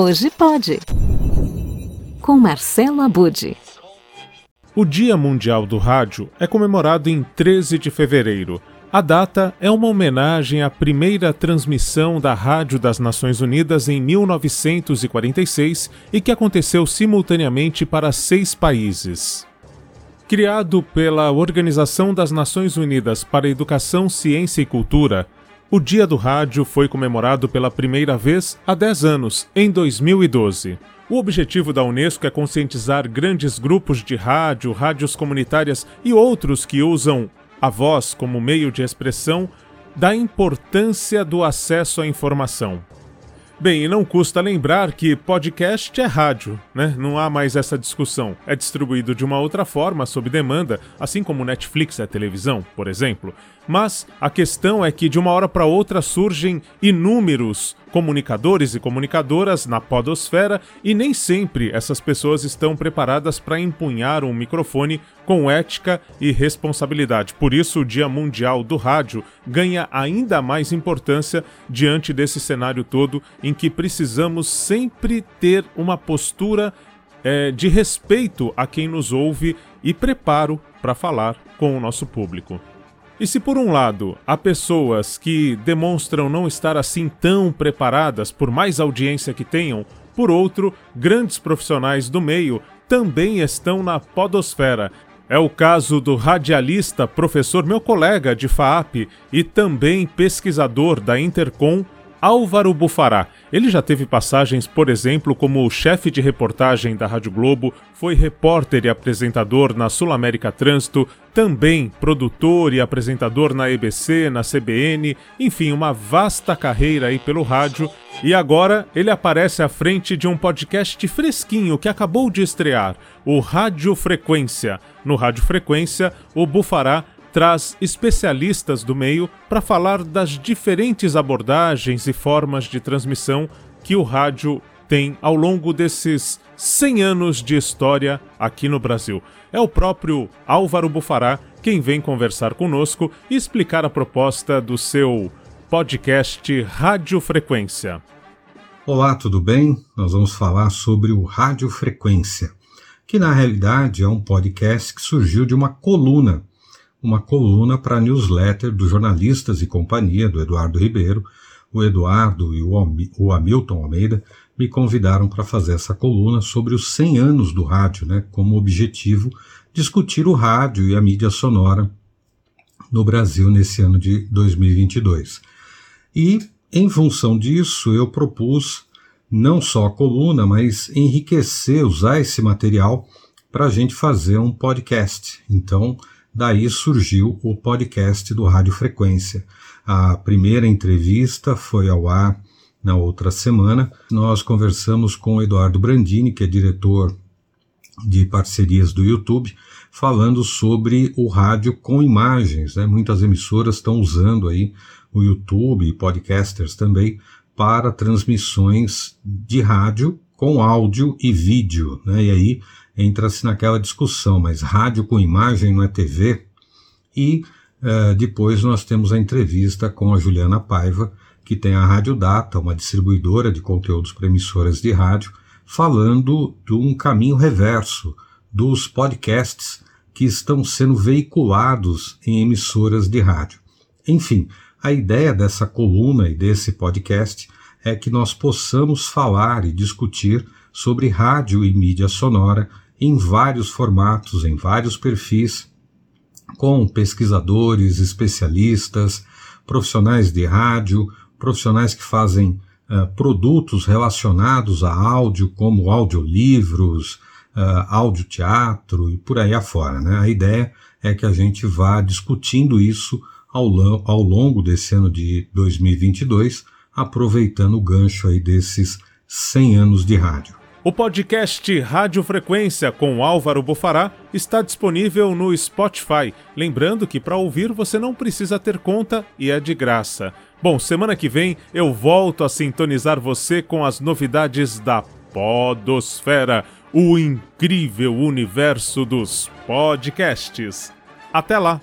Hoje pode. Com Marcelo Abude. O Dia Mundial do Rádio é comemorado em 13 de fevereiro. A data é uma homenagem à primeira transmissão da Rádio das Nações Unidas em 1946 e que aconteceu simultaneamente para seis países. Criado pela Organização das Nações Unidas para Educação, Ciência e Cultura, o Dia do Rádio foi comemorado pela primeira vez há 10 anos, em 2012. O objetivo da Unesco é conscientizar grandes grupos de rádio, rádios comunitárias e outros que usam a voz como meio de expressão da importância do acesso à informação. Bem, e não custa lembrar que podcast é rádio, né? Não há mais essa discussão. É distribuído de uma outra forma, sob demanda, assim como Netflix é televisão, por exemplo. Mas a questão é que de uma hora para outra surgem inúmeros comunicadores e comunicadoras na podosfera e nem sempre essas pessoas estão preparadas para empunhar um microfone com ética e responsabilidade. Por isso, o Dia Mundial do Rádio ganha ainda mais importância diante desse cenário todo em que precisamos sempre ter uma postura é, de respeito a quem nos ouve e preparo para falar com o nosso público. E se por um lado há pessoas que demonstram não estar assim tão preparadas por mais audiência que tenham, por outro, grandes profissionais do meio também estão na podosfera. É o caso do radialista, professor meu colega de FAAP e também pesquisador da Intercom, Álvaro Bufará. Ele já teve passagens, por exemplo, como chefe de reportagem da Rádio Globo, foi repórter e apresentador na Sul América Trânsito, também produtor e apresentador na EBC, na CBN, enfim, uma vasta carreira aí pelo rádio. E agora ele aparece à frente de um podcast fresquinho que acabou de estrear, o Rádio Frequência. No Rádio Frequência, o Bufará traz especialistas do meio para falar das diferentes abordagens e formas de transmissão que o rádio tem ao longo desses 100 anos de história aqui no Brasil. É o próprio Álvaro Bufará quem vem conversar conosco e explicar a proposta do seu podcast Rádio Frequência. Olá, tudo bem? Nós vamos falar sobre o Rádio Frequência, que na realidade é um podcast que surgiu de uma coluna uma coluna para a newsletter dos jornalistas e companhia do Eduardo Ribeiro. O Eduardo e o Hamilton Almeida me convidaram para fazer essa coluna sobre os 100 anos do rádio, né, como objetivo discutir o rádio e a mídia sonora no Brasil nesse ano de 2022. E, em função disso, eu propus não só a coluna, mas enriquecer, usar esse material para a gente fazer um podcast. Então, Daí surgiu o podcast do Rádio Frequência. A primeira entrevista foi ao ar na outra semana. Nós conversamos com o Eduardo Brandini, que é diretor de parcerias do YouTube, falando sobre o rádio com imagens. Né? Muitas emissoras estão usando aí o YouTube e podcasters também para transmissões de rádio com áudio e vídeo. Né? E aí entra-se naquela discussão, mas rádio com imagem não é TV? E uh, depois nós temos a entrevista com a Juliana Paiva, que tem a Rádio Data, uma distribuidora de conteúdos para emissoras de rádio, falando de um caminho reverso dos podcasts que estão sendo veiculados em emissoras de rádio. Enfim, a ideia dessa coluna e desse podcast é que nós possamos falar e discutir sobre rádio e mídia sonora em vários formatos, em vários perfis, com pesquisadores, especialistas, profissionais de rádio, profissionais que fazem uh, produtos relacionados a áudio, como audiolivros, uh, audioteatro e por aí afora. Né? A ideia é que a gente vá discutindo isso ao, ao longo desse ano de 2022, aproveitando o gancho aí desses 100 anos de rádio. O podcast Rádio Frequência com Álvaro Bufará está disponível no Spotify. Lembrando que para ouvir você não precisa ter conta e é de graça. Bom, semana que vem eu volto a sintonizar você com as novidades da Podosfera, o incrível universo dos podcasts. Até lá!